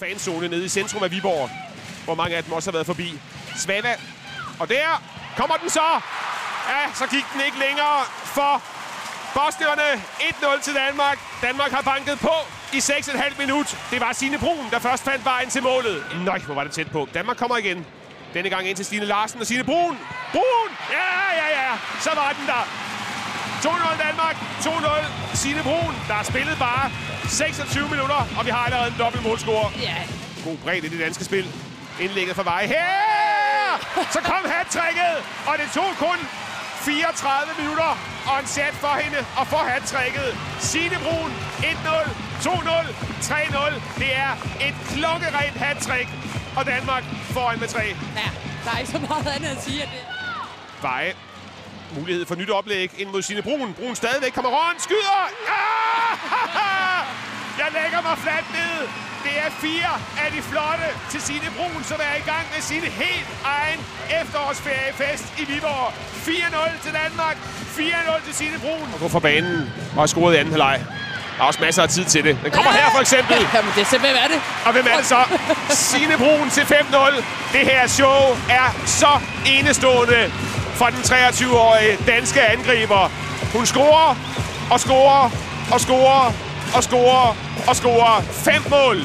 fanzone nede i centrum af Viborg, hvor mange af dem også har været forbi. Svava, og der kommer den så. Ja, så gik den ikke længere for Bosnierne 1-0 til Danmark. Danmark har banket på i 6,5 minut. Det var Signe Brun, der først fandt vejen til målet. Nøj, hvor var det tæt på. Danmark kommer igen. Denne gang ind til Stine Larsen og Signe Brun. Brun! Ja, ja, ja. Så var den der. 2-0 Danmark. 2-0 Signe Brun. Der er spillet bare 26 minutter, og vi har allerede en dobbelt målscore. Ja, God bredde i det danske spil. Indlægget fra vej her! Så kom hat-tricket, og det tog kun 34 minutter og en sat for hende og for hat-tricket. Signe Brun 1-0, 2-0, 3-0. Det er et klokkerent hat-trick, og Danmark foran med 3. ja, der er ikke så meget andet at sige, at det... Veje. Mulighed for nyt oplæg ind mod Signe Brun. Brun stadigvæk kommer rundt. Skyder! Ah! Jeg lægger mig fladt ned. Det er fire af de flotte til Signe Brun, som er i gang med sin helt egen efterårsferiefest i Viborg. 4-0 til Danmark. 4-0 til Signe Brun. Og gå fra banen og har scoret i anden halvleg. Der er også masser af tid til det. Den kommer her for eksempel. Jamen, det er hvad er det? Og hvem er det så? Signe Brun til 5-0. Det her show er så enestående for den 23-årige danske angriber. Hun scorer og scorer og scorer og scorer og scorer. Fem mål.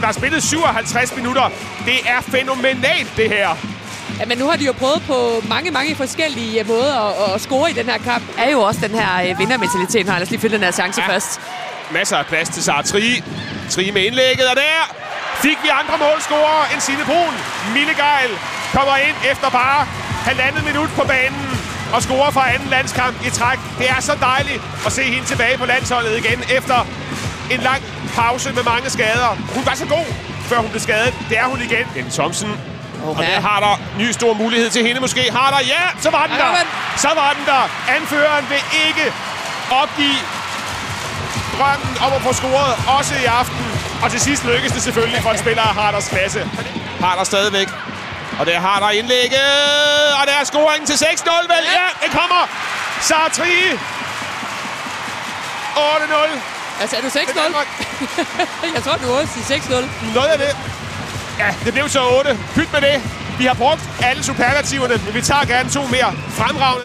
Der er spillet 57 minutter. Det er fænomenalt, det her. Ja, men nu har de jo prøvet på mange, mange forskellige øh, måder at, at score i den her kamp. Er jo også den her øh, vindermentalitet. Har lad os lige finde den her chance ja. først. Masser af plads til Sara Tri. Tri med indlægget, og der fik vi andre målscorer end Signe Brun. Mille Geil kommer ind efter bare halvandet minut på banen og scorer fra anden landskamp i træk. Det er så dejligt at se hende tilbage på landsholdet igen efter en lang pause med mange skader. Hun var så god, før hun blev skadet. Det er hun igen. Ellen Thomsen. Og Oha. der har der ny stor mulighed til hende måske. Har der? Ja, så var den Der den. Så var den der. Anføreren vil ikke opgive drømmen om at få scoret også i aften. Og til sidst lykkes det selvfølgelig for en spiller af Harders klasse. Harder stadigvæk. Og der har der indlægget. Og der er scoringen til 6-0, vel? Ja, det kommer. Sartri. 8-0. Altså, er du til 6-0? Danmark. Jeg tror, du også siger 6-0. Noget af det. Ja, det blev så 8. Pyt med det. Vi har brugt alle superlativerne, men vi tager gerne to mere fremragende.